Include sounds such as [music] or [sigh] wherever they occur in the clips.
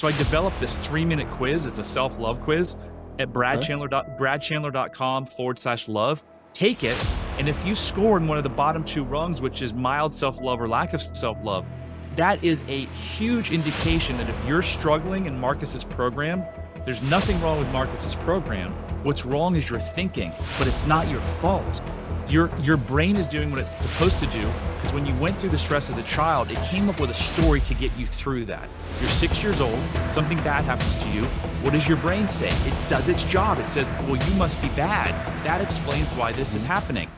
So I developed this three minute quiz. It's a self love quiz at bradchandler, okay. bradchandler.com forward slash love. Take it. And if you score in one of the bottom two rungs, which is mild self love or lack of self love, that is a huge indication that if you're struggling in Marcus's program, there's nothing wrong with Marcus's program. What's wrong is your thinking, but it's not your fault. Your your brain is doing what it's supposed to do because when you went through the stress as a child, it came up with a story to get you through that. You're six years old, something bad happens to you. What does your brain say? It does its job. It says, "Well, you must be bad." That explains why this is happening.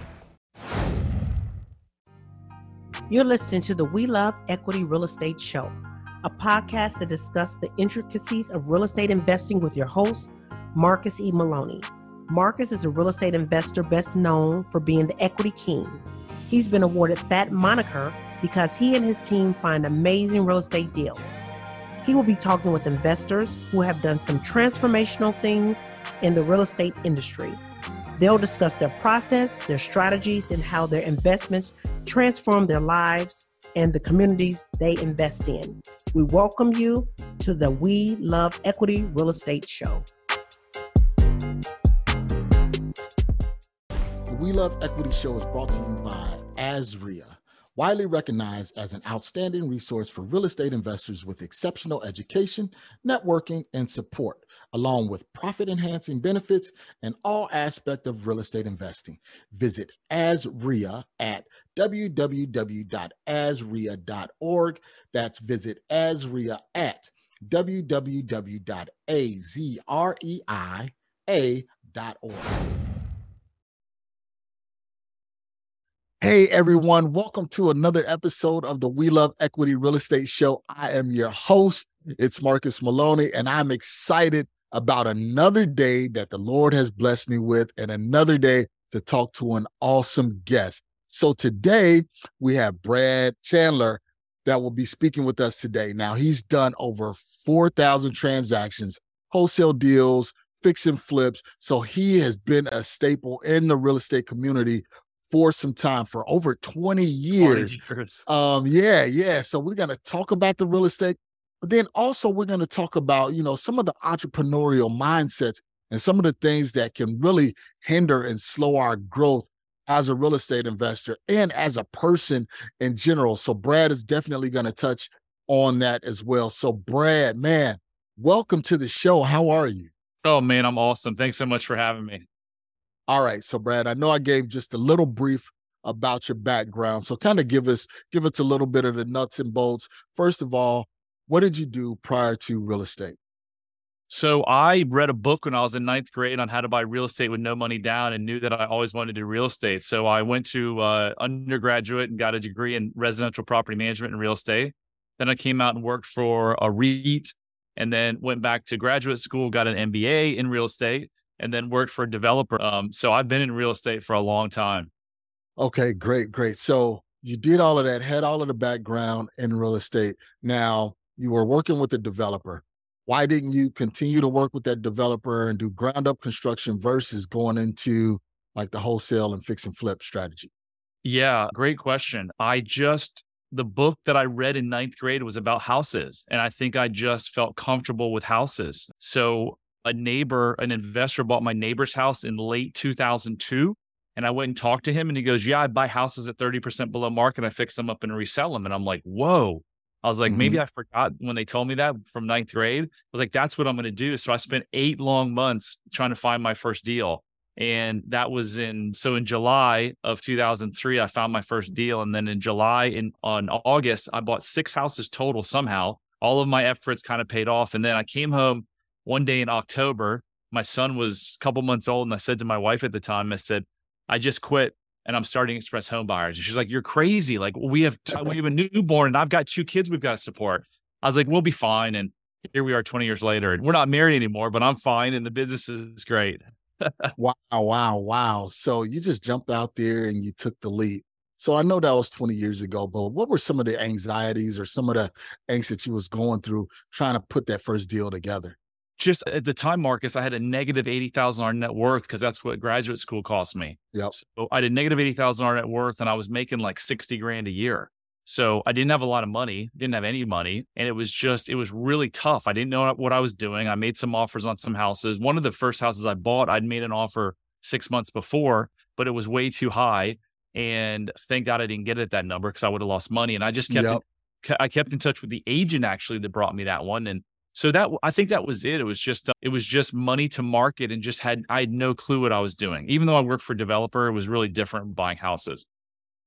You're listening to the We Love Equity Real Estate Show a podcast that discusses the intricacies of real estate investing with your host, Marcus E. Maloney. Marcus is a real estate investor best known for being the equity king. He's been awarded that moniker because he and his team find amazing real estate deals. He will be talking with investors who have done some transformational things in the real estate industry. They'll discuss their process, their strategies, and how their investments transform their lives and the communities they invest in. We welcome you to the We Love Equity Real Estate Show. We Love Equity Show is brought to you by AZREIA widely recognized as an outstanding resource for real estate investors with exceptional education, networking, and support, along with profit enhancing benefits and all aspects of real estate investing. Visit AZREIA at www.azreia.org. That's visit AZREIA at www.azreia.org. Hey everyone, welcome to another episode of the We Love Equity Real Estate Show. I am your host, it's Marcus Maloney, and I'm excited about another day that the Lord has blessed me with and another day to talk to an awesome guest. So today we have Brad Chandler that will be speaking with us today. Now, he's done over 4,000 transactions, wholesale deals, fix and flips. So he has been a staple in the real estate community for some time for over 20 years. 20 years. Um, yeah, yeah. So we're gonna talk about the real estate, but then also we're gonna talk about, you know, some of the entrepreneurial mindsets and some of the things that can really hinder and slow our growth as a real estate investor and as a person in general. So Brad is definitely gonna touch on that as well. So Brad, man, welcome to the show. How are you? Oh man, I'm awesome. Thanks so much for having me. All right. So, Brad, I know I gave just a little brief about your background. So kind of give us give us a little bit of the nuts and bolts. First of all, what did you do prior to real estate? So I read a book when I was in ninth grade on how to buy real estate with no money down and knew that I always wanted to do real estate. So I went to uh, undergraduate and got a degree in residential property management and real estate. Then I came out and worked for a REIT and then went back to graduate school, got an MBA in real estate and then worked for a developer. Um, so I've been in real estate for a long time. Okay, great, great. So you did all of that, had all of the background in real estate. Now you were working with a developer. Why didn't you continue to work with that developer and do ground up construction versus going into like the wholesale and fix and flip strategy? Yeah, great question. I just, the book that I read in ninth grade was about houses. And I think I just felt comfortable with houses. So a neighbor, an investor bought my neighbor's house in late 2002. And I went and talked to him and he goes, Yeah, I buy houses at 30% below market. I fix them up and resell them. And I'm like, Whoa. I was like, mm-hmm. maybe I forgot when they told me that from ninth grade. I was like, that's what I'm going to do. So I spent eight long months trying to find my first deal. And that was in, so in July of 2003, I found my first deal. And then in July, in on August, I bought six houses total somehow. All of my efforts kind of paid off. And then I came home one day in October, my son was a couple months old, and I said to my wife at the time, I said, I just quit and I'm starting Express Home Buyers. And she's like, You're crazy. Like, we have we have a newborn and I've got two kids we've got to support. I was like, We'll be fine. And here we are 20 years later. And we're not married anymore, but I'm fine and the business is great. [laughs] wow, wow, wow. So you just jumped out there and you took the leap. So I know that was 20 years ago, but what were some of the anxieties or some of the angst that you was going through trying to put that first deal together? Just uh, at the time, Marcus, I had a negative eighty thousand dollar net worth because that's what graduate school cost me. Yep. So I had a negative eighty thousand dollar net worth, and I was making like sixty grand a year. So I didn't have a lot of money, didn't have any money. And it was just, it was really tough. I didn't know what I was doing. I made some offers on some houses. One of the first houses I bought, I'd made an offer six months before, but it was way too high. And thank God I didn't get it at that number because I would have lost money. And I just kept, yep. I kept in touch with the agent actually that brought me that one. And so that I think that was it. It was just uh, it was just money to market and just had I had no clue what I was doing. Even though I worked for a developer, it was really different buying houses.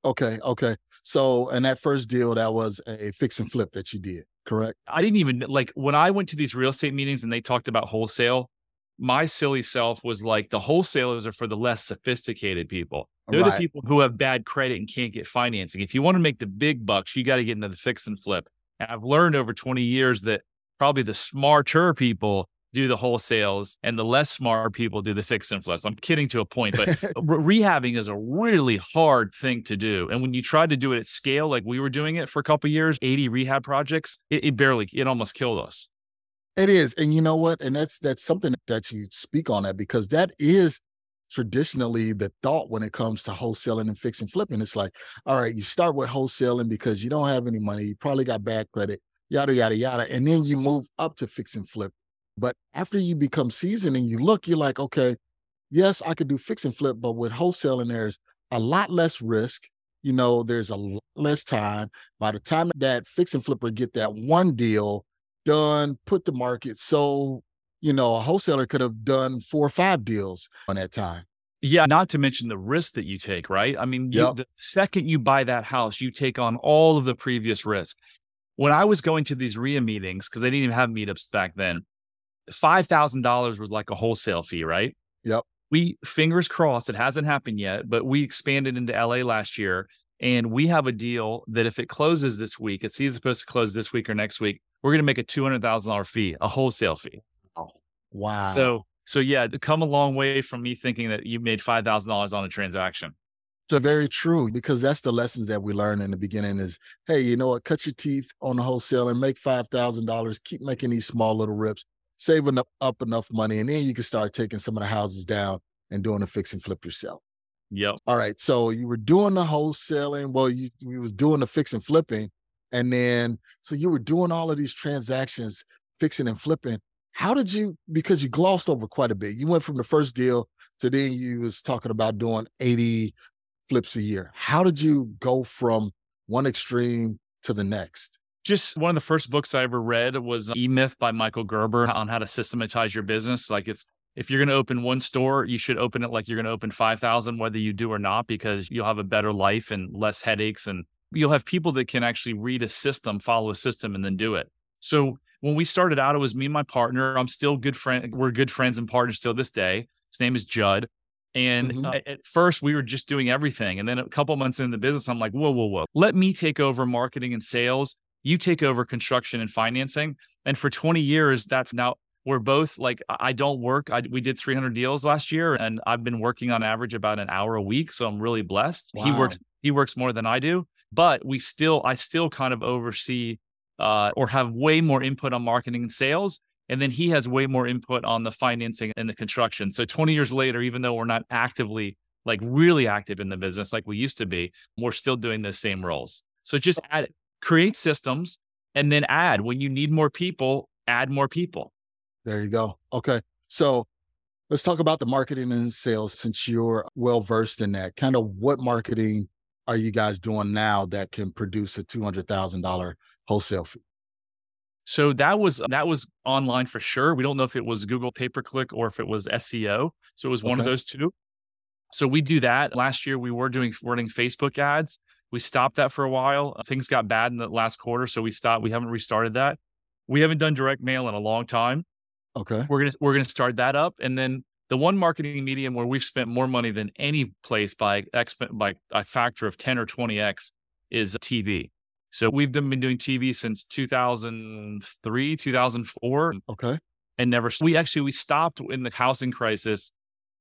Okay, okay. So, and that first deal, that was a fix and flip that you did, correct? I didn't even like when I went to these real estate meetings and they talked about wholesale. My silly self was like, the wholesalers are for the less sophisticated people. They're right. the people who have bad credit and can't get financing. If you want to make the big bucks, you got to get into the fix and flip. And I've learned over 20 years that probably the smarter people do the wholesales and the less smart people do the fix and flips. I'm kidding to a point, but [laughs] rehabbing is a really hard thing to do. And when you try to do it at scale, like we were doing it for a couple years, 80 rehab projects, it, it barely, it almost killed us. It is. And you know what? And that's that's something that you speak on that because that is traditionally the thought when it comes to wholesaling and fixing flipping. It's like, all right, you start with wholesaling because you don't have any money, you probably got bad credit, yada, yada, yada. And then you move up to fix and flip. But after you become seasoned and you look, you're like, okay, yes, I could do fix and flip, but with wholesaling, there's a lot less risk. You know, there's a lot less time. By the time that fix and flipper get that one deal done, put to market, so you know, a wholesaler could have done four or five deals on that time. Yeah, not to mention the risk that you take, right? I mean, you, yep. the second you buy that house, you take on all of the previous risk when I was going to these REIA meetings, because they didn't even have meetups back then, $5,000 was like a wholesale fee, right? Yep. We, fingers crossed, it hasn't happened yet, but we expanded into LA last year. And we have a deal that if it closes this week, it's either supposed to close this week or next week, we're going to make a $200,000 fee, a wholesale fee. Oh, wow. So, so yeah, come a long way from me thinking that you made $5,000 on a transaction. So very true because that's the lessons that we learn in the beginning is, hey, you know what? Cut your teeth on the wholesale and make five thousand dollars. Keep making these small little rips, saving up, up enough money, and then you can start taking some of the houses down and doing a fix and flip yourself. Yep. All right. So you were doing the wholesaling. Well, you you was doing the fix and flipping, and then so you were doing all of these transactions, fixing and flipping. How did you? Because you glossed over quite a bit. You went from the first deal to then you was talking about doing eighty flips a year. How did you go from one extreme to the next? Just one of the first books I ever read was uh, E Myth by Michael Gerber on how to systematize your business. Like it's if you're going to open one store, you should open it like you're going to open 5,000, whether you do or not, because you'll have a better life and less headaches. And you'll have people that can actually read a system, follow a system, and then do it. So when we started out, it was me and my partner. I'm still good friend. We're good friends and partners still this day. His name is Judd. And mm-hmm. at first, we were just doing everything. And then a couple months in the business, I'm like, whoa, whoa, whoa. Let me take over marketing and sales. You take over construction and financing. And for 20 years, that's now we're both like, I don't work. I, we did 300 deals last year, and I've been working on average about an hour a week. So I'm really blessed. Wow. He works. He works more than I do, but we still, I still kind of oversee uh, or have way more input on marketing and sales. And then he has way more input on the financing and the construction. So 20 years later, even though we're not actively, like really active in the business like we used to be, we're still doing those same roles. So just add, create systems and then add when you need more people, add more people. There you go. Okay. So let's talk about the marketing and sales since you're well versed in that. Kind of what marketing are you guys doing now that can produce a $200,000 wholesale fee? So that was that was online for sure. We don't know if it was Google pay per click or if it was SEO. So it was one of those two. So we do that. Last year we were doing running Facebook ads. We stopped that for a while. Uh, things got bad in the last quarter, so we stopped. We haven't restarted that. We haven't done direct mail in a long time. Okay. We're gonna we're gonna start that up, and then the one marketing medium where we've spent more money than any place by exp- by a factor of ten or twenty x is TV. So we've been doing TV since 2003, 2004. Okay. And never, we actually, we stopped in the housing crisis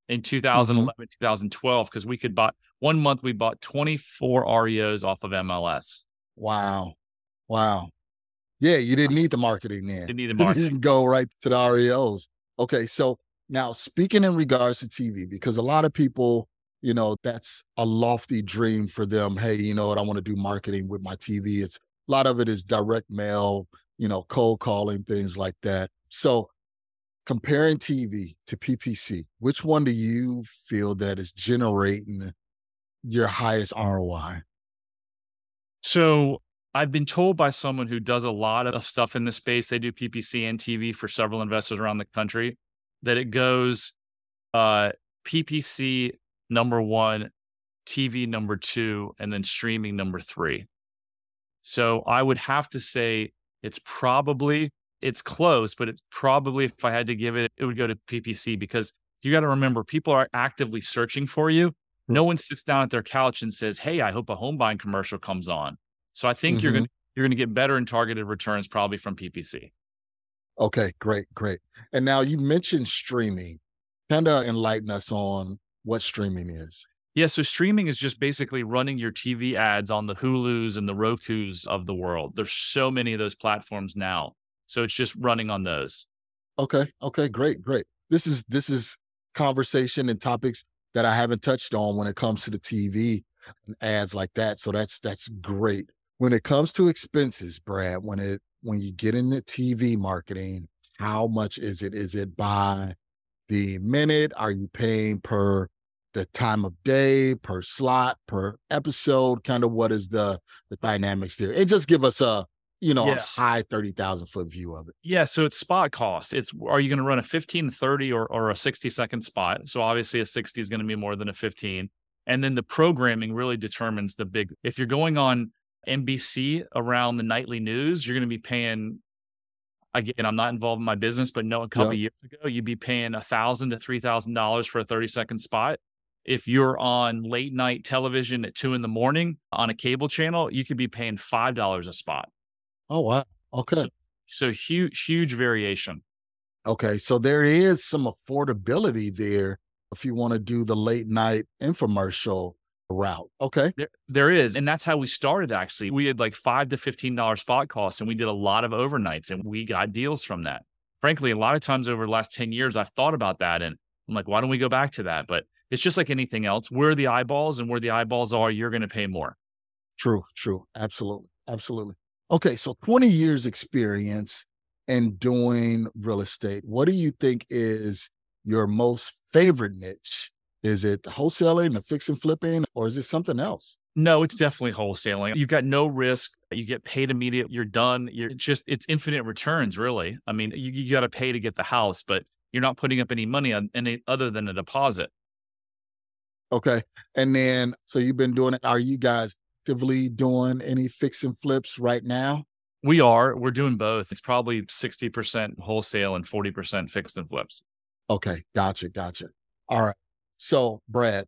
in 2011, mm-hmm. 2012, because we could buy one month, we bought 24 REOs off of MLS. Wow. Wow. Yeah. You didn't need the marketing then. Didn't need the [laughs] marketing. you can go right to the REOs. Okay. So now speaking in regards to TV, because a lot of people, you know, that's a lofty dream for them. Hey, you know what? I want to do marketing with my TV. It's a lot of it is direct mail, you know, cold calling, things like that. So comparing TV to PPC, which one do you feel that is generating your highest ROI? So I've been told by someone who does a lot of stuff in this space, they do PPC and TV for several investors around the country, that it goes uh, PPC number one, TV number two, and then streaming number three. So I would have to say it's probably it's close, but it's probably if I had to give it, it would go to PPC because you got to remember people are actively searching for you. No one sits down at their couch and says, "Hey, I hope a home buying commercial comes on." So I think mm-hmm. you're going to you're going to get better and targeted returns probably from PPC. Okay, great, great. And now you mentioned streaming. Kind of enlighten us on what streaming is. Yeah, so streaming is just basically running your TV ads on the Hulus and the Rokus of the world. There's so many of those platforms now. So it's just running on those. Okay. Okay, great, great. This is this is conversation and topics that I haven't touched on when it comes to the TV and ads like that. So that's that's great. When it comes to expenses, Brad, when it when you get into TV marketing, how much is it? Is it by the minute? Are you paying per the time of day, per slot, per episode? Kind of what is the the dynamics there? And just give us a you know yeah. a high thirty thousand foot view of it. Yeah, so it's spot cost. It's are you going to run a 15, 30, or or a sixty second spot? So obviously a sixty is going to be more than a fifteen. And then the programming really determines the big. If you're going on NBC around the nightly news, you're going to be paying again, I'm not involved in my business, but no, a couple years ago, you'd be paying a thousand to three thousand dollars for a 30 second spot. If you're on late night television at two in the morning on a cable channel, you could be paying five dollars a spot. Oh wow. Okay. So, so huge, huge variation. Okay. So there is some affordability there if you want to do the late night infomercial route. Okay. There, there is. And that's how we started actually. We had like five to $15 spot costs and we did a lot of overnights and we got deals from that. Frankly, a lot of times over the last 10 years, I've thought about that and I'm like, why don't we go back to that? But it's just like anything else. Where the eyeballs and where the eyeballs are, you're going to pay more. True, true. Absolutely. Absolutely. Okay. So 20 years experience in doing real estate. What do you think is your most favorite niche is it wholesaling, the fix and flipping, or is it something else? No, it's definitely wholesaling. You've got no risk. You get paid immediate. You're done. You're just it's infinite returns, really. I mean, you, you got to pay to get the house, but you're not putting up any money on any other than a deposit. Okay, and then so you've been doing it. Are you guys actively doing any fix and flips right now? We are. We're doing both. It's probably 60% wholesale and 40% fixed and flips. Okay, gotcha, gotcha. All right. So, Brad,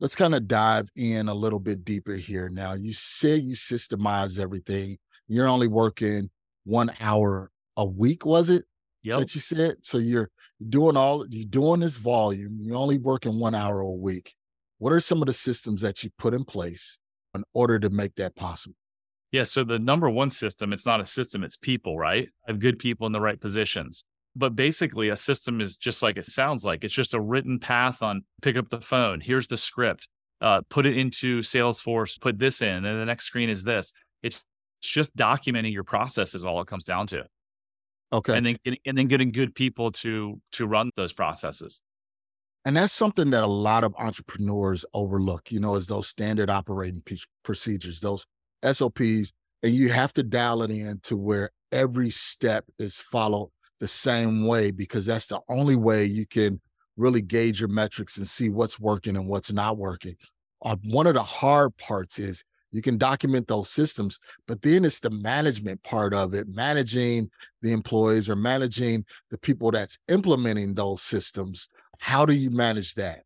let's kind of dive in a little bit deeper here. Now, you say you systemize everything. You're only working one hour a week, was it? Yeah. That you said. So you're doing all you're doing this volume. You're only working one hour a week. What are some of the systems that you put in place in order to make that possible? Yeah. So the number one system, it's not a system, it's people, right? I have good people in the right positions. But basically, a system is just like it sounds like. It's just a written path on pick up the phone. Here's the script. Uh, put it into Salesforce. Put this in, and the next screen is this. It's just documenting your process is all it comes down to. Okay. And then getting, and then getting good people to to run those processes. And that's something that a lot of entrepreneurs overlook. You know, is those standard operating procedures, those SOPs, and you have to dial it in to where every step is followed the same way because that's the only way you can really gauge your metrics and see what's working and what's not working. Uh, one of the hard parts is you can document those systems, but then it's the management part of it, managing the employees or managing the people that's implementing those systems. How do you manage that?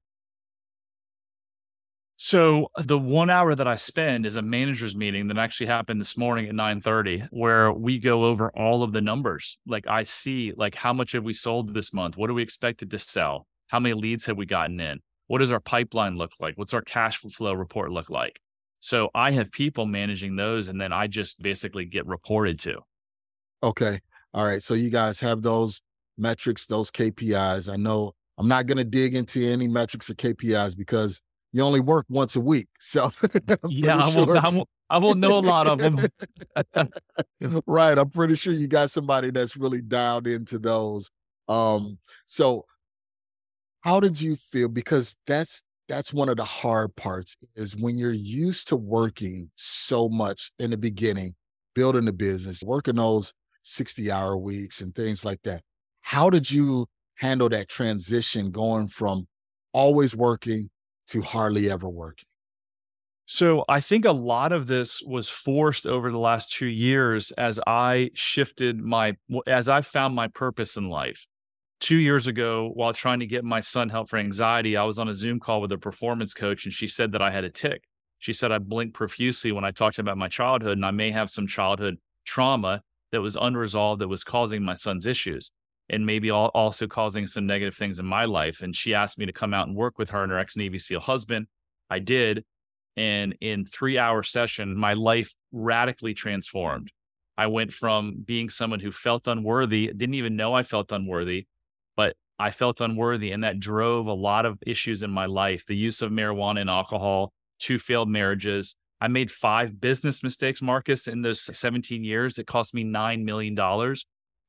So uh, the one hour that I spend is a manager's meeting that actually happened this morning at 9:30 where we go over all of the numbers. Like I see like how much have we sold this month? What are we expected to sell? How many leads have we gotten in? What does our pipeline look like? What's our cash flow report look like? So I have people managing those and then I just basically get reported to. Okay. All right. So you guys have those metrics, those KPIs. I know I'm not going to dig into any metrics or KPIs because you only work once a week. [laughs] So yeah, I won't, I, won't, I won't know a lot of them. [laughs] right. I'm pretty sure you got somebody that's really dialed into those. Um, so how did you feel? Because that's that's one of the hard parts is when you're used to working so much in the beginning, building the business, working those 60 hour weeks and things like that. How did you handle that transition going from always working to hardly ever working? So I think a lot of this was forced over the last two years as I shifted my, as I found my purpose in life two years ago while trying to get my son help for anxiety i was on a zoom call with a performance coach and she said that i had a tic she said i blinked profusely when i talked about my childhood and i may have some childhood trauma that was unresolved that was causing my son's issues and maybe also causing some negative things in my life and she asked me to come out and work with her and her ex-navy seal husband. I did and in three hour session my life radically transformed. I went from being someone who felt unworthy didn't even know i felt unworthy I felt unworthy. And that drove a lot of issues in my life the use of marijuana and alcohol, two failed marriages. I made five business mistakes, Marcus, in those 17 years. It cost me $9 million.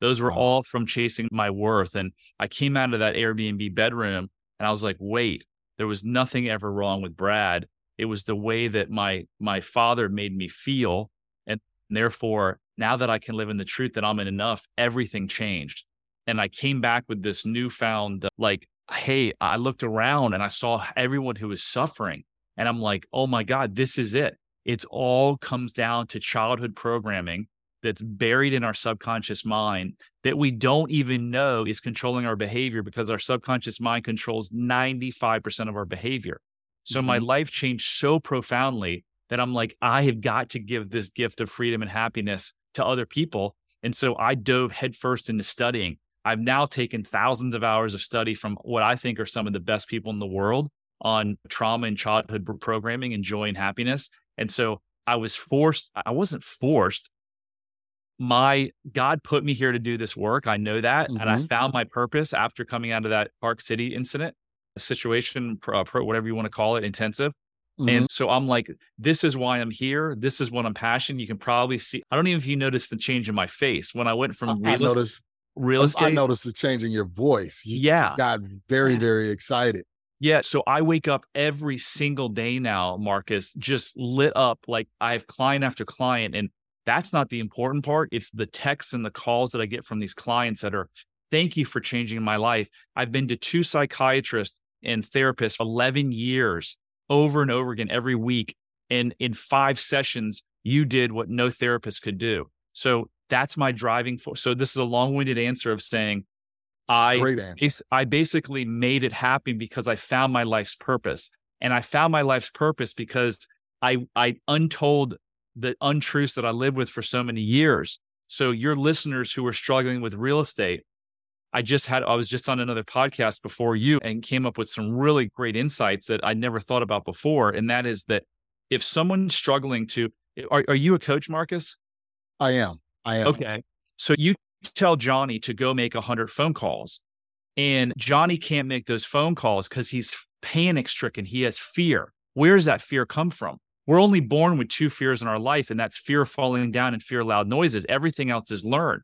Those were all from chasing my worth. And I came out of that Airbnb bedroom and I was like, wait, there was nothing ever wrong with Brad. It was the way that my my father made me feel. And therefore, now that I can live in the truth that I'm in enough, everything changed and I came back with this newfound like, hey, I looked around and I saw everyone who was suffering, and I'm like, oh my god, this is it. It's all comes down to childhood programming that's buried in our subconscious mind that we don't even know is controlling our behavior because our subconscious mind controls 95% of our behavior. So mm-hmm. my life changed so profoundly that I'm like, I have got to give this gift of freedom and happiness to other people. And so I dove headfirst into studying. I've now taken thousands of hours of study from what I think are some of the best people in the world on trauma and childhood programming and joy and happiness. And so I was forced, I wasn't forced. My God put me here to do this work. I know that. Mm-hmm. And I mm-hmm. found my purpose after coming out of that Park City incident, a situation, pro, pro, whatever you want to call it, intensive. Mm-hmm. And so I'm like, this is why I'm here. This is what I'm passionate. You can probably see. I don't even if you noticed the change in my face when I went from I, I noticed real estate. I noticed the change in your voice. You yeah. Got very, very excited. Yeah. So I wake up every single day now, Marcus, just lit up. Like I have client after client. And that's not the important part. It's the texts and the calls that I get from these clients that are, thank you for changing my life. I've been to two psychiatrists and therapists for 11 years over and over again every week. And in five sessions, you did what no therapist could do. So that's my driving force. So this is a long-winded answer of saying I I basically made it happen because I found my life's purpose. And I found my life's purpose because I I untold the untruths that I lived with for so many years. So your listeners who are struggling with real estate, I just had I was just on another podcast before you and came up with some really great insights that I never thought about before. And that is that if someone's struggling to are, are you a coach, Marcus? I am. I am. Okay. So you tell Johnny to go make 100 phone calls, and Johnny can't make those phone calls because he's panic stricken. He has fear. Where does that fear come from? We're only born with two fears in our life, and that's fear of falling down and fear of loud noises. Everything else is learned.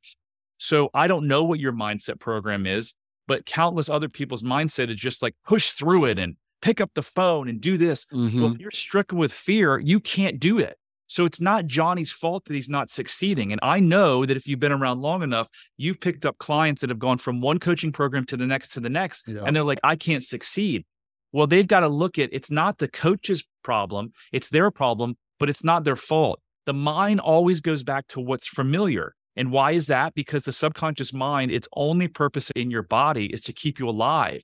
So I don't know what your mindset program is, but countless other people's mindset is just like push through it and pick up the phone and do this. Mm-hmm. Well, if you're stricken with fear, you can't do it. So it's not Johnny's fault that he's not succeeding. And I know that if you've been around long enough, you've picked up clients that have gone from one coaching program to the next to the next, yeah. and they're like, I can't succeed. Well, they've got to look at it's not the coach's problem, it's their problem, but it's not their fault. The mind always goes back to what's familiar. And why is that? Because the subconscious mind, its only purpose in your body is to keep you alive.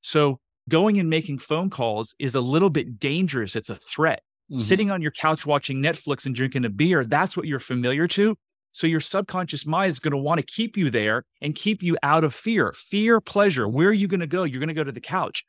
So going and making phone calls is a little bit dangerous. It's a threat. Mm-hmm. Sitting on your couch watching Netflix and drinking a beer, that's what you're familiar to. So your subconscious mind is going to want to keep you there and keep you out of fear. Fear, pleasure. Where are you going to go? You're going to go to the couch.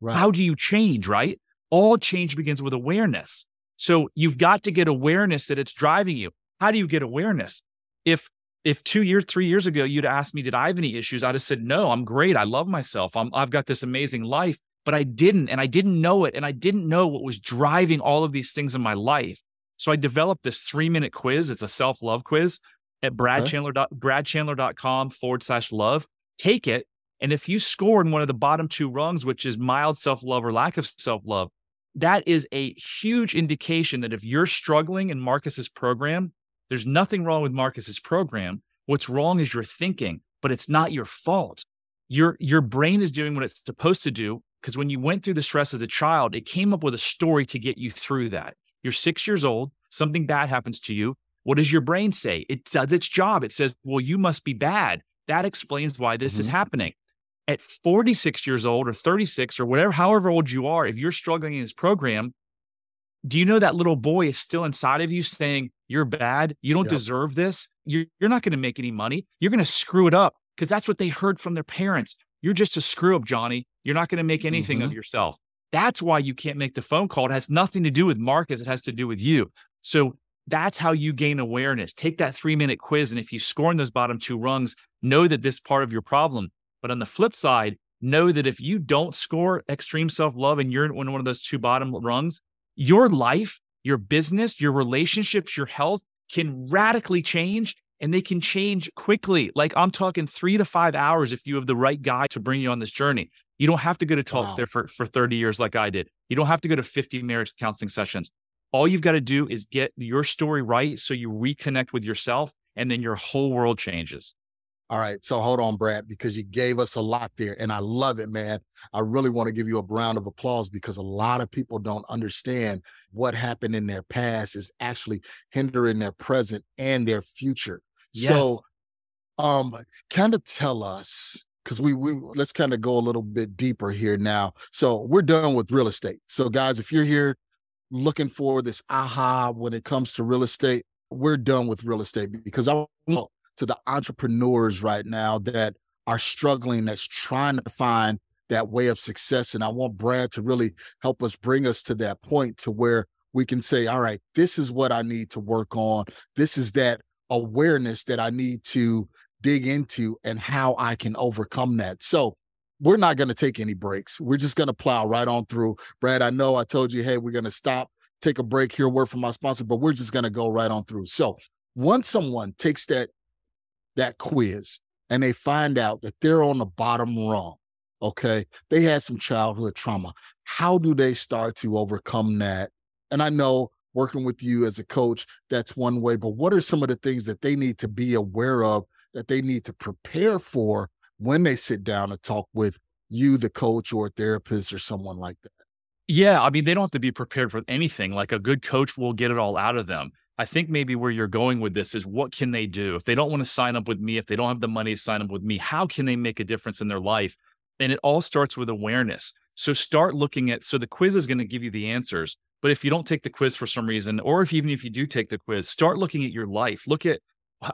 Right. How do you change, right? All change begins with awareness. So you've got to get awareness that it's driving you. How do you get awareness? If if two years, three years ago, you'd asked me, did I have any issues? I'd have said, no, I'm great. I love myself. I'm, I've got this amazing life. But I didn't. And I didn't know it. And I didn't know what was driving all of these things in my life. So I developed this three minute quiz. It's a self love quiz at bradchandler. Okay. bradchandler.com forward slash love. Take it. And if you score in one of the bottom two rungs, which is mild self love or lack of self love, that is a huge indication that if you're struggling in Marcus's program, there's nothing wrong with Marcus's program. What's wrong is your thinking, but it's not your fault. Your your brain is doing what it's supposed to do because when you went through the stress as a child, it came up with a story to get you through that. You're 6 years old, something bad happens to you. What does your brain say? It does its job. It says, "Well, you must be bad." That explains why this mm-hmm. is happening at 46 years old or 36 or whatever, however old you are, if you're struggling in this program, do you know that little boy is still inside of you saying, You're bad. You don't yep. deserve this. You're, you're not going to make any money. You're going to screw it up because that's what they heard from their parents. You're just a screw up, Johnny. You're not going to make anything mm-hmm. of yourself. That's why you can't make the phone call. It has nothing to do with Marcus, it has to do with you. So that's how you gain awareness. Take that three minute quiz. And if you score in those bottom two rungs, know that this part of your problem but on the flip side, know that if you don't score extreme self love and you're in one of those two bottom rungs, your life, your business, your relationships, your health can radically change and they can change quickly. Like I'm talking three to five hours if you have the right guy to bring you on this journey. You don't have to go to talk wow. there for, for 30 years like I did. You don't have to go to 50 marriage counseling sessions. All you've got to do is get your story right so you reconnect with yourself and then your whole world changes. All right. So hold on, Brad, because you gave us a lot there. And I love it, man. I really want to give you a round of applause because a lot of people don't understand what happened in their past is actually hindering their present and their future. Yes. So um kind of tell us because we we let's kind of go a little bit deeper here now. So we're done with real estate. So guys, if you're here looking for this aha when it comes to real estate, we're done with real estate because I want to the entrepreneurs right now that are struggling, that's trying to find that way of success. And I want Brad to really help us bring us to that point to where we can say, all right, this is what I need to work on. This is that awareness that I need to dig into and how I can overcome that. So we're not going to take any breaks. We're just going to plow right on through. Brad, I know I told you, hey, we're going to stop, take a break here, word from my sponsor, but we're just going to go right on through. So once someone takes that that quiz and they find out that they're on the bottom rung, okay, they had some childhood trauma. How do they start to overcome that? And I know working with you as a coach, that's one way, but what are some of the things that they need to be aware of that they need to prepare for when they sit down and talk with you, the coach or a therapist or someone like that? Yeah, I mean, they don't have to be prepared for anything. Like a good coach will get it all out of them. I think maybe where you're going with this is what can they do? If they don't want to sign up with me, if they don't have the money to sign up with me, how can they make a difference in their life? And it all starts with awareness. So start looking at so the quiz is going to give you the answers. But if you don't take the quiz for some reason, or if even if you do take the quiz, start looking at your life. Look at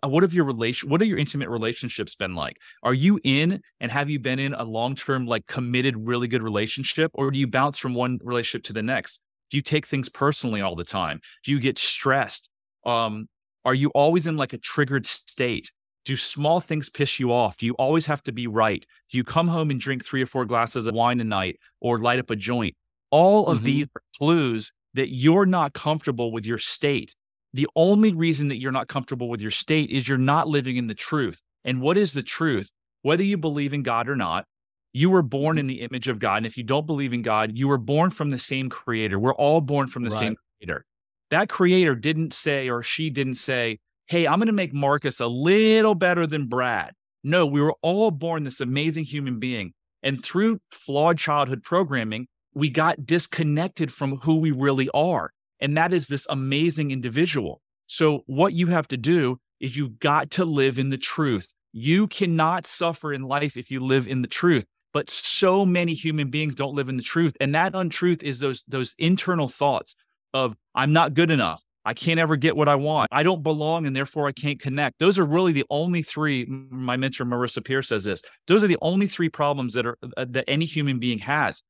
what have your relation what are your intimate relationships been like are you in and have you been in a long-term like committed really good relationship or do you bounce from one relationship to the next do you take things personally all the time do you get stressed um, are you always in like a triggered state? Do small things piss you off? Do you always have to be right? Do you come home and drink three or four glasses of wine a night or light up a joint? All of mm-hmm. these are clues that you're not comfortable with your state. The only reason that you're not comfortable with your state is you're not living in the truth. And what is the truth? Whether you believe in God or not, you were born in mm-hmm. the image of God. And if you don't believe in God, you were born from the same creator. We're all born from the right. same creator that creator didn't say or she didn't say, Hey, I'm going to make Marcus a little better than Brad. No, we were all born this amazing human being. And through flawed childhood programming, we got disconnected from who we really are. And that is this amazing individual. So, what you have to do is you got to live in the truth. You cannot suffer in life if you live in the truth. But so many human beings don't live in the truth. And that untruth is those, those internal thoughts of I'm not good enough. I can't ever get what I want. I don't belong and therefore I can't connect. Those are really the only three my mentor Marisa Peer says this. Those are the only three problems that are uh, that any human being has.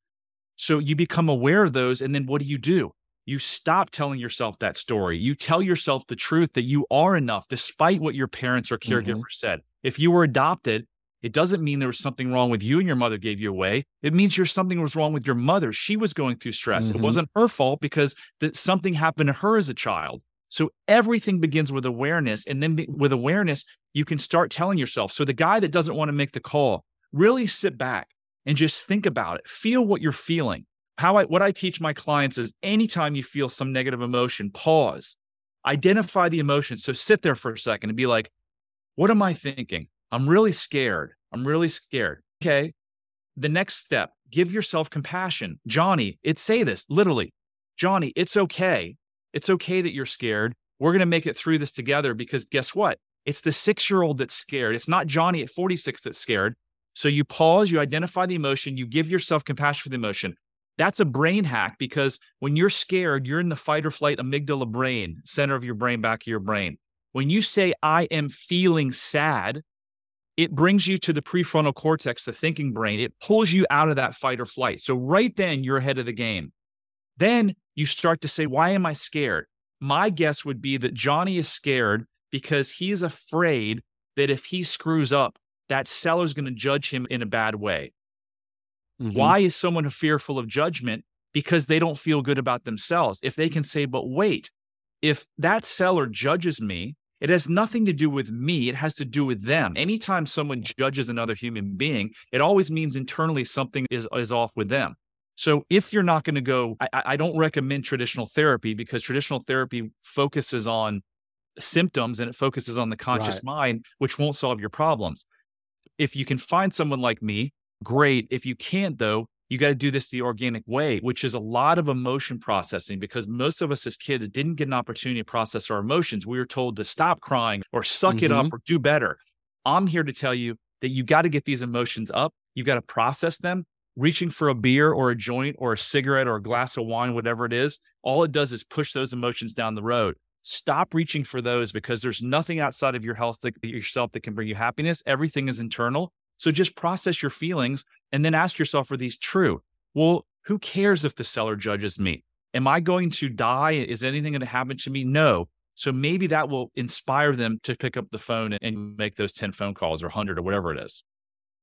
So you become aware of those and then what do you do? You stop telling yourself that story. You tell yourself the truth that you are enough despite what your parents or caregiver mm-hmm. said. If you were adopted, It doesn't mean there was something wrong with you and your mother gave you away. It means your something was wrong with your mother. She was going through stress. Mhm. It wasn't her fault because that something happened to her as a child. So everything begins with awareness. And then be- with awareness, you can start telling yourself. So the guy that doesn't want to make the call, really sit back and just think about it. Feel what you're feeling. How I what I teach my clients is anytime you feel some negative emotion, pause, identify the emotion. So sit there for a second and be like, what am I thinking? I'm really scared. I'm really scared. Okay. The next step, give yourself compassion. Johnny, it say this literally. Johnny, it's okay. It's okay that you're scared. We're going to make it through this together because guess what? It's the six year old that's scared. It's not Johnny at 46 that's scared. So you pause, you identify the emotion, you give yourself compassion for the emotion. That's a brain hack because when you're scared, you're in the fight or flight amygdala brain, center of your brain, back of your brain. When you say, I am feeling sad, it brings you to the prefrontal cortex, the thinking brain. It pulls you out of that fight or flight. So right then, you're ahead of the game. Then you start to say, Why am I scared? My guess would be that Johnny is scared because he is afraid that if he screws up, that seller's going to judge him in a bad way. Mhm. Why is someone fearful of judgment? Because they don't feel good about themselves. If they can say, but wait, if that seller judges me, it has nothing to do with me. It has to do with them. Anytime someone judges another human being, it always means internally something is, is off with them. So if you're not going to go, I, I don't recommend traditional therapy because traditional therapy focuses on symptoms and it focuses on the conscious Right. mind, which won't solve your problems. If you can find someone like me, great. If you can't, though, you got to do this the organic way, which is a lot of emotion processing because most of us as kids didn't get an opportunity to process our emotions. We were told to stop crying or suck it up mm-hmm. or do better. I'm here to tell you that you got to get these emotions up. You've got to process them. Reaching for a beer or a joint or a cigarette or a glass of wine, whatever it is, all it does is push those emotions down the road. Stop reaching for those because there's nothing outside of your health that yourself that can bring you happiness. Everything is internal. So just process your feelings and then ask yourself, are these true? Well, who cares if the seller judges me? Am I going to die? Is anything going to happen to me? No. So maybe that will inspire them to pick up the phone and make those 10 phone calls or 100 or whatever it is.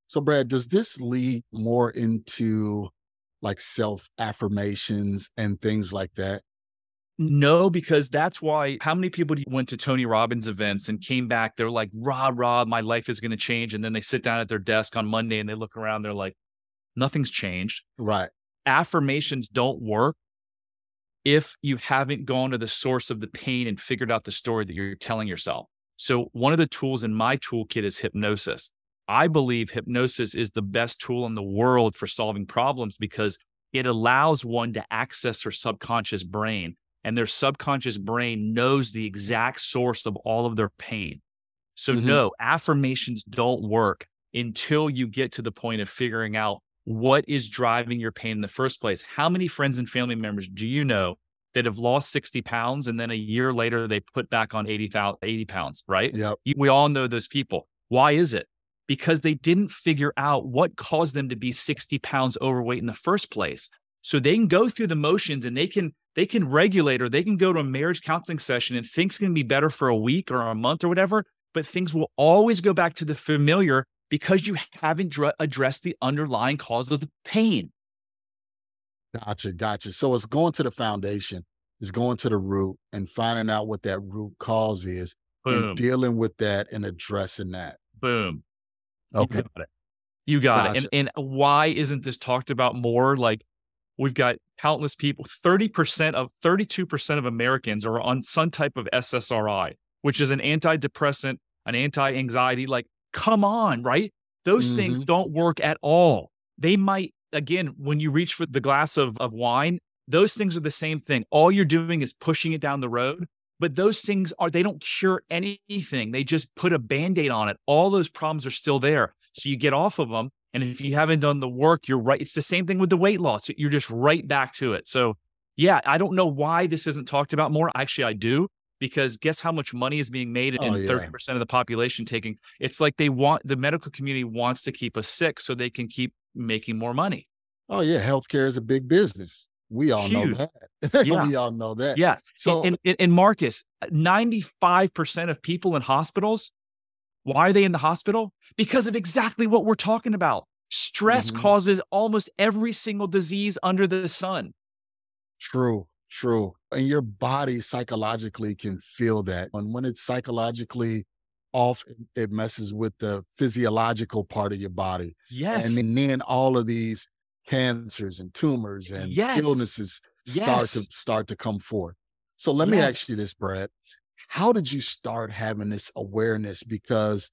So, Brad, does this lead more into like self affirmations and things like that? No, because that's why how many people do you- went to Tony Robbins events and came back? They're like, rah, rah, my life is going to change. And then they sit down at their desk on Monday and they look around, they're like, nothing's changed. Right. Affirmations don't work if you haven't gone to the source of the pain and figured out the story that you're telling yourself. So, one of the tools in my toolkit is hypnosis. I believe hypnosis is the best tool in the world for solving problems because it allows one to access their subconscious brain and their subconscious brain knows the exact source of all of their pain. So, Mhm. no, affirmations don't work until you get to the point of figuring out what is driving your pain in the first place. How many friends and family members do you know that have lost 60 pounds and then a year later they put back on 80, 80 pounds, right? Yep. We all know those people. Why is it? Because they didn't figure out what caused them to be 60 pounds overweight in the first place. So they can go through the motions and they can they can regulate or they can go to a marriage counseling session and things can be better for a week or a month or whatever, but things will always go back to the familiar because you haven't dr- addressed the underlying cause of the pain. Gotcha. Gotcha. So it's going to the foundation, it's going to the root and finding out what that root cause is Boom, and dealing with that and addressing that. boom. You Okay. got it. You got Gotcha. it. And and why isn't this talked about more? Like we've got countless people. Thirty percent of thirty-two percent of Americans are on some type of SSRI, which is an antidepressant, an anti-anxiety. Like, come on, right? Those things mm-hmm. don't work at all. They might again when you reach for the glass of of wine. Those things are the same thing. All you're doing is pushing it down the road. But those things are, they don't cure anything. They just put a band aid on it. All those problems are still there. So you get off of them. And if you haven't done the work, you're right. It's the same thing with the weight loss. You're just right back to it. So, yeah, I don't know why this isn't talked about more. Actually, I do because guess how much money is being made Oh, yeah. 30% of the population taking it's like they want the medical community wants to keep us sick so they can keep making more money. Oh, yeah. Healthcare is a big business. We all Huge. know that. [laughs] Yeah. we all know that. Yeah. So, and, and, and Marcus, 95% of people in hospitals Why are they in the hospital? Because of exactly what we're talking about. Stress mm-hmm. causes almost every single disease under the sun. True, true. And your body psychologically can feel that. And when it's psychologically off, it messes with the physiological part of your body. Yes. And then all of these cancers and tumors and yes. illnesses start yes. to start to come forth. So let yes. me ask you this, Brad. How did you start having this awareness? Because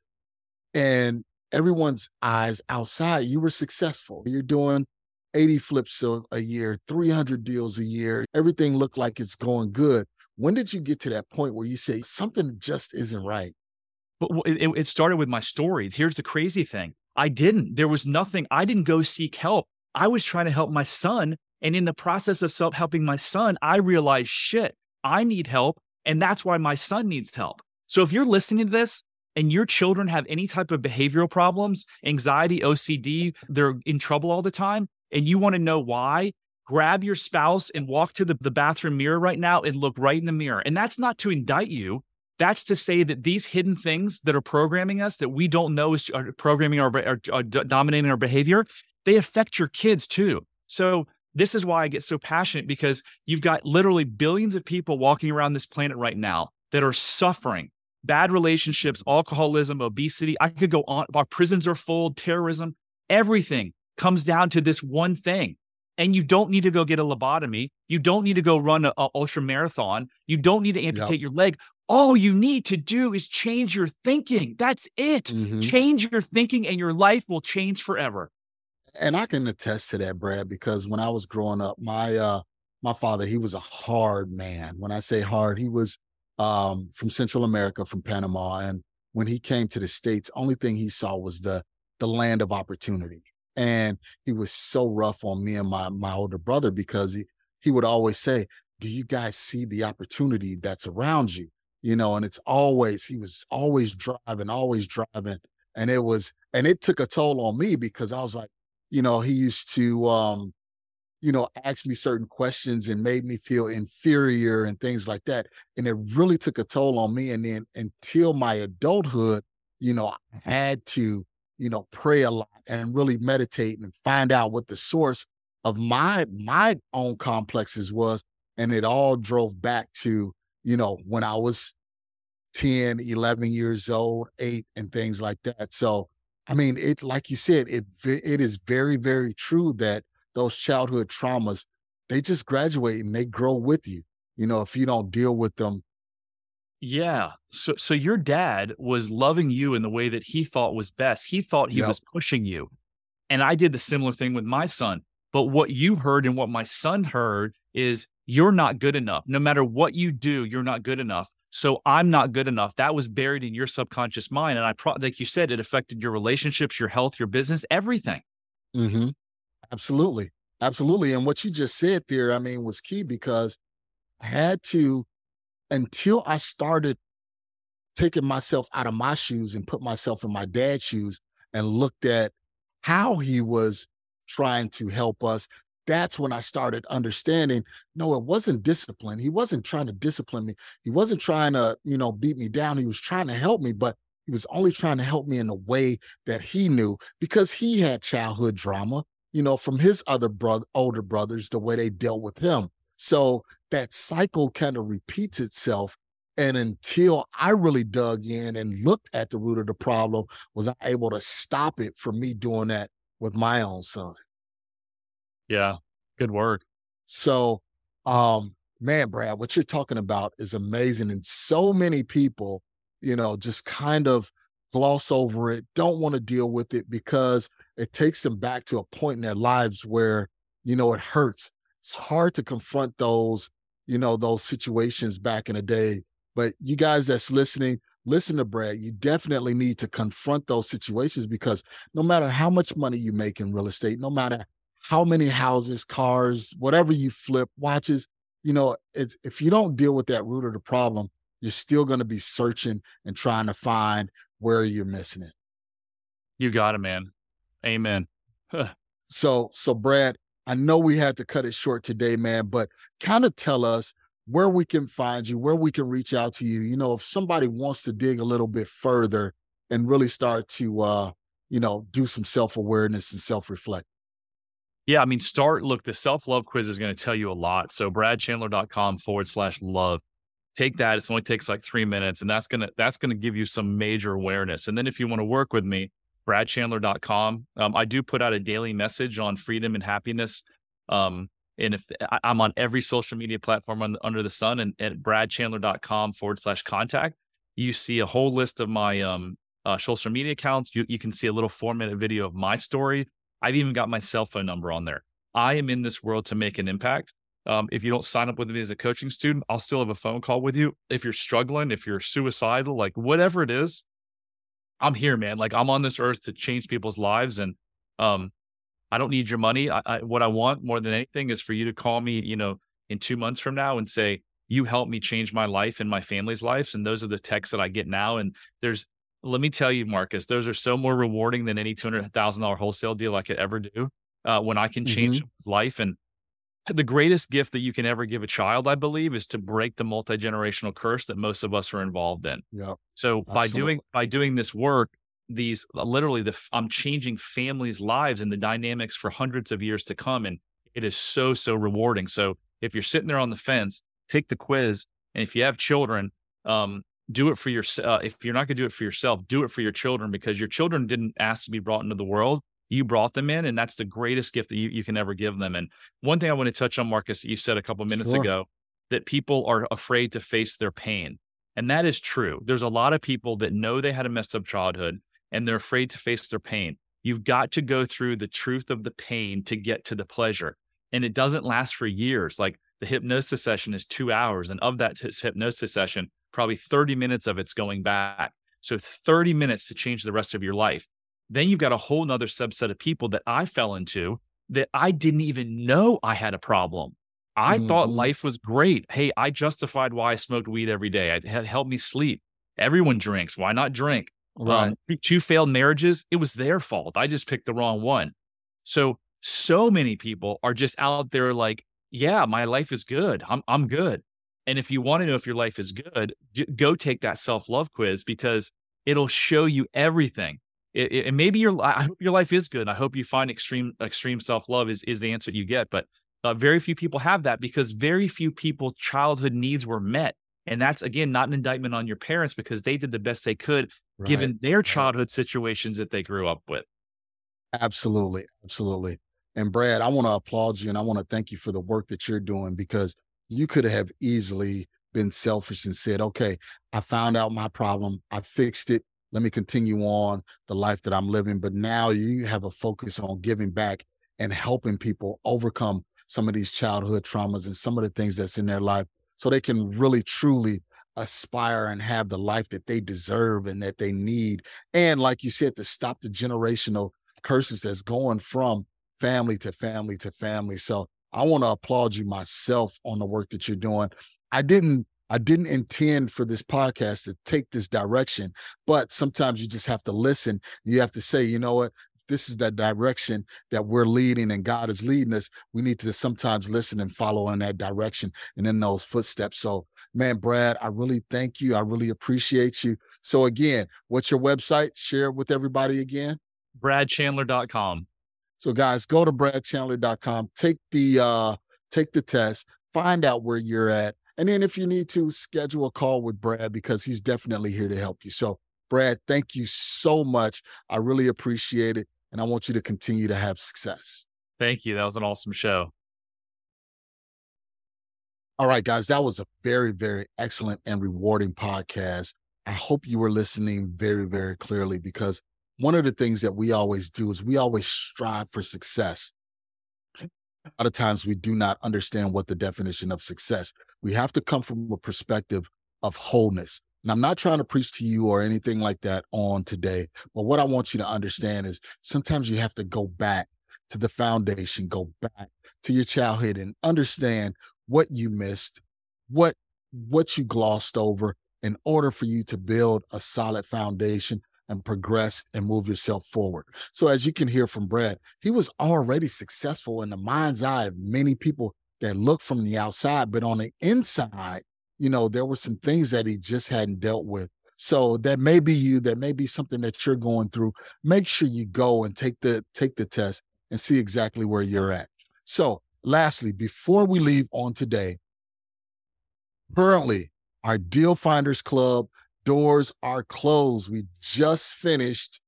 and everyone's eyes outside, you were successful. You're doing 80 flips a, a year, 300 deals a year. Everything looked like it's going good. When did you get to that point where you say something just isn't right? But it, it started with my story. Here's the crazy thing I didn't. There was nothing. I didn't go seek help. I was trying to help my son. And in the process of self helping my son, I realized shit, I need help. And that's why my son needs help. So if you're listening to this and your children have any type of behavioral problems, anxiety, OCD, they're in trouble all the time, and you want to know why, grab your spouse and walk to the, the bathroom mirror right now and look right in the mirror. And that's not to indict you. That's to say that these hidden things that are programming us that we don't know is programming our, are, are dominating our behavior, they affect your kids too. So this is why I get so passionate because you've got literally billions of people walking around this planet right now that are suffering bad relationships, alcoholism, obesity. I could go on. Our prisons are full, terrorism, everything comes down to this one thing. And you don't need to go get a lobotomy. You don't need to go run an ultra marathon. You don't need to amputate yep. your leg. All you need to do is change your thinking. That's it. Mm-hmm. Change your thinking, and your life will change forever. And I can attest to that, Brad, because when I was growing up, my uh my father, he was a hard man. When I say hard, he was um, from Central America, from Panama. And when he came to the States, only thing he saw was the the land of opportunity. And he was so rough on me and my my older brother because he he would always say, Do you guys see the opportunity that's around you? You know, and it's always, he was always driving, always driving. And it was, and it took a toll on me because I was like, you know, he used to um you know, ask me certain questions and made me feel inferior and things like that. And it really took a toll on me. And then until my adulthood, you know, I had to, you know, pray a lot and really meditate and find out what the source of my my own complexes was. And it all drove back to, you know, when I was 10, 11 years old, eight, and things like that. So, I mean, it, like you said, it, it is very, very true that those childhood traumas, they just graduate and they grow with you. You know, if you don't deal with them. Yeah. So so your dad was loving you in the way that he thought was best. He thought he yep. was pushing you. And I did the similar thing with my son. But what you heard and what my son heard is you're not good enough. No matter what you do, you're not good enough. So I'm not good enough. That was buried in your subconscious mind. And I, pro- like you said, it affected your relationships, your health, your business, everything. Mm-hmm. Absolutely. Absolutely. And what you just said there, I mean, was key because I had to, until I started taking myself out of my shoes and put myself in my dad's shoes and looked at how he was trying to help us. That's when I started understanding no, it wasn't discipline. He wasn't trying to discipline me. He wasn't trying to, you know, beat me down. He was trying to help me, but he was only trying to help me in a way that he knew because he had childhood drama you know, from his other brother, older brothers, the way they dealt with him. So that cycle kind of repeats itself. And until I really dug in and looked at the root of the problem, was I able to stop it from me doing that with my own son. Yeah, good work. So, um, man, Brad, what you're talking about is amazing. And so many people, you know, just kind of gloss over it, don't want to deal with it because it takes them back to a point in their lives where, you know, it hurts. It's hard to confront those, you know, those situations back in the day. But you guys that's listening, listen to Brad. You definitely need to confront those situations because no matter how much money you make in real estate, no matter how many houses, cars, whatever you flip, watches, you know, if you don't deal with that root of the problem, you're still going to be searching and trying to find where you're missing it. You got it, man. Amen. so, so Brad, I know we had to cut it short today, man, but kind of tell us where we can find you, where we can reach out to you. You know, if somebody wants to dig a little bit further and really start to uh, you know, do some self-awareness and self-reflect? Yeah, I mean, start. Look, the self love quiz is going to tell you a lot. So, bradchandler.com forward slash love. Take that. It only takes like three minutes, and that's gonna that's gonna give you some major awareness. And then, if you want to work with me, bradchandler.com. Um, I do put out a daily message on freedom and happiness. Um, and if I, am on every social media platform on, under the sun, and at bradchandler.com forward slash contact, you see a whole list of my um, uh, social media accounts. You, you can see a little four minute video of my story I've even got my cell phone number on there. I am in this world to make an impact. Um, if you don't sign up with me as a coaching student, I'll still have a phone call with you. If you're struggling, if you're suicidal, like whatever it is, I'm here, man. Like I'm on this earth to change people's lives, and um, I don't need your money. I, I, what I want more than anything is for you to call me, you know, in two months from now and say you helped me change my life and my family's lives. And those are the texts that I get now. And there's let me tell you, Marcus, those are so more rewarding than any two hundred thousand dollar wholesale deal I could ever do. Uh, when I can change mm-hmm. his life, and the greatest gift that you can ever give a child, I believe, is to break the multi generational curse that most of us are involved in. Yeah. So Absolutely. by doing by doing this work, these uh, literally the I'm changing families' lives and the dynamics for hundreds of years to come, and it is so so rewarding. So if you're sitting there on the fence, take the quiz, and if you have children, um, do it for yourself. Uh, if you're not going to do it for yourself, do it for your children because your children didn't ask to be brought into the world. You brought them in, and that's the greatest gift that you, you can ever give them. And one thing I want to touch on, Marcus, you said a couple minutes sure. ago that people are afraid to face their pain. And that is true. There's a lot of people that know they had a messed up childhood and they're afraid to face their pain. You've got to go through the truth of the pain to get to the pleasure. And it doesn't last for years. Like the hypnosis session is two hours. And of that hypnosis session, probably 30 minutes of it's going back. So 30 minutes to change the rest of your life. Then you've got a whole nother subset of people that I fell into that I didn't even know I had a problem. I mm-hmm. thought life was great. Hey, I justified why I smoked weed every day. It had helped me sleep. Everyone drinks. Why not drink? Right. Um, two failed marriages. It was their fault. I just picked the wrong one. So, so many people are just out there like, yeah, my life is good. I'm, I'm good. And if you want to know if your life is good, go take that self love quiz because it'll show you everything. It, it, and maybe your I hope your life is good. I hope you find extreme extreme self love is is the answer you get. But uh, very few people have that because very few people childhood needs were met. And that's again not an indictment on your parents because they did the best they could right. given their childhood situations that they grew up with. Absolutely, absolutely. And Brad, I want to applaud you and I want to thank you for the work that you're doing because you could have easily been selfish and said, okay, I found out my problem. I fixed it. Let me continue on the life that I'm living. But now you have a focus on giving back and helping people overcome some of these childhood traumas and some of the things that's in their life so they can really truly aspire and have the life that they deserve and that they need. And like you said, to stop the generational curses that's going from family to family to family. So I want to applaud you myself on the work that you're doing. I didn't I didn't intend for this podcast to take this direction, but sometimes you just have to listen. You have to say, you know what? This is that direction that we're leading and God is leading us. We need to sometimes listen and follow in that direction and in those footsteps. So, man, Brad, I really thank you. I really appreciate you. So, again, what's your website? Share it with everybody again. BradChandler.com. So guys, go to bradchandler.com, take the uh take the test, find out where you're at. And then if you need to schedule a call with Brad because he's definitely here to help you. So Brad, thank you so much. I really appreciate it and I want you to continue to have success. Thank you. That was an awesome show. All right, guys, that was a very, very excellent and rewarding podcast. I hope you were listening very, very clearly because one of the things that we always do is we always strive for success. A lot of times we do not understand what the definition of success. We have to come from a perspective of wholeness. And I'm not trying to preach to you or anything like that on today, but what I want you to understand is sometimes you have to go back to the foundation, go back to your childhood and understand what you missed, what what you glossed over in order for you to build a solid foundation and progress and move yourself forward. So, as you can hear from Brad, he was already successful in the mind's eye of many people that look from the outside, but on the inside, you know, there were some things that he just hadn't dealt with. So that may be you, that may be something that you're going through. Make sure you go and take the take the test and see exactly where you're at. So lastly, before we leave on today, currently our Deal Finders Club doors are closed. We just finished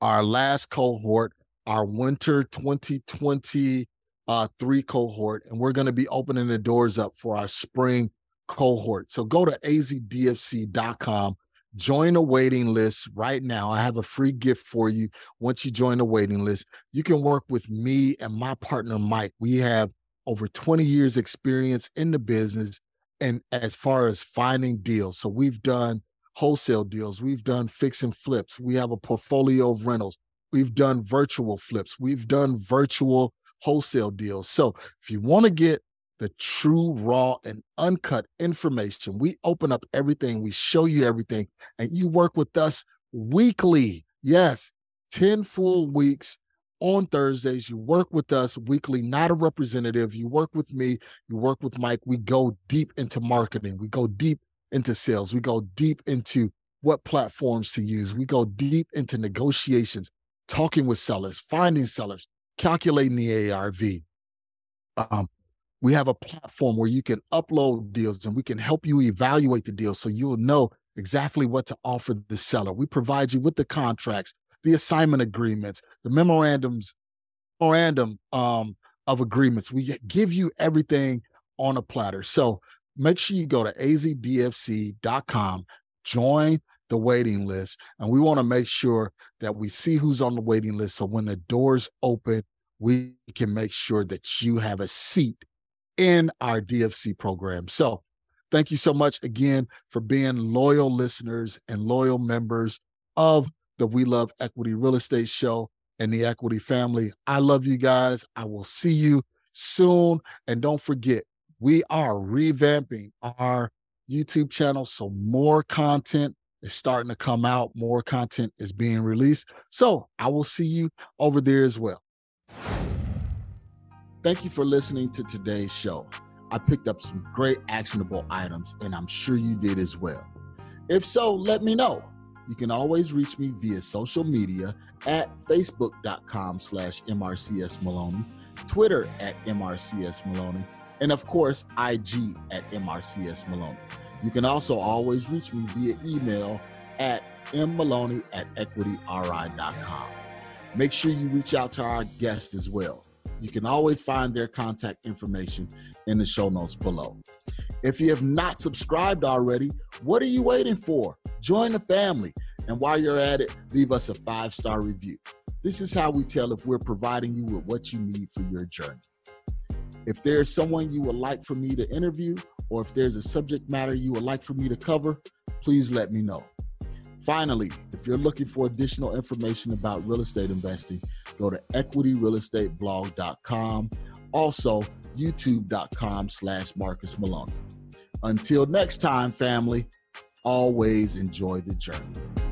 our last cohort, our winter 2023 uh, cohort, and we're going to be opening the doors up for our spring cohort. So go to azdfc.com, join a waiting list right now. I have a free gift for you. Once you join the waiting list, you can work with me and my partner, Mike. We have over 20 years experience in the business and as far as finding deals. So we've done wholesale deals, we've done fix and flips, we have a portfolio of rentals, we've done virtual flips, we've done virtual wholesale deals. So if you want to get the true, raw, and uncut information, we open up everything, we show you everything, and you work with us weekly. Yes, 10 full weeks on Thursdays. You work with us weekly, not a representative. You work with me, you work with Mike. We go deep into marketing, we go deep into sales, we go deep into what platforms to use, we go deep into negotiations, talking with sellers, finding sellers, calculating the ARV. Um, we have a platform where you can upload deals and we can help you evaluate the deal so you'll know exactly what to offer the seller. We provide you with the contracts, the assignment agreements, the memorandums, memorandum um, of agreements. We give you everything on a platter. So make sure you go to azdfc.com, join the waiting list, and we want to make sure that we see who's on the waiting list. So when the doors open, we can make sure that you have a seat in our DFC program. So thank you so much again for being loyal listeners and loyal members of the We Love Equity Real Estate Show and the Equity family. I love you guys. I will see you soon. And don't forget, we are revamping our YouTube channel. So more content is starting to come out, more content is being released. So I will see you over there as well. Thank you for listening to today's show. I picked up some great actionable items, and I'm sure you did as well. If so, let me know. You can always reach me via social media at facebook.com slash MRCS Maloney, Twitter at MRCS Maloney, and of course, IG at MRCS Maloney. You can also always reach me via email at mmaloney at equityri.com. Make sure you reach out to our guest as well. You can always find their contact information in the show notes below. If you have not subscribed already, what are you waiting for? Join the family. And while you're at it, leave us a five star review. This is how we tell if we're providing you with what you need for your journey. If there's someone you would like for me to interview, or if there's a subject matter you would like for me to cover, please let me know. Finally, if you're looking for additional information about real estate investing, go to equityrealestateblog.com. Also, youtube.com slash Marcus Maloney. Until next time, family, always enjoy the journey.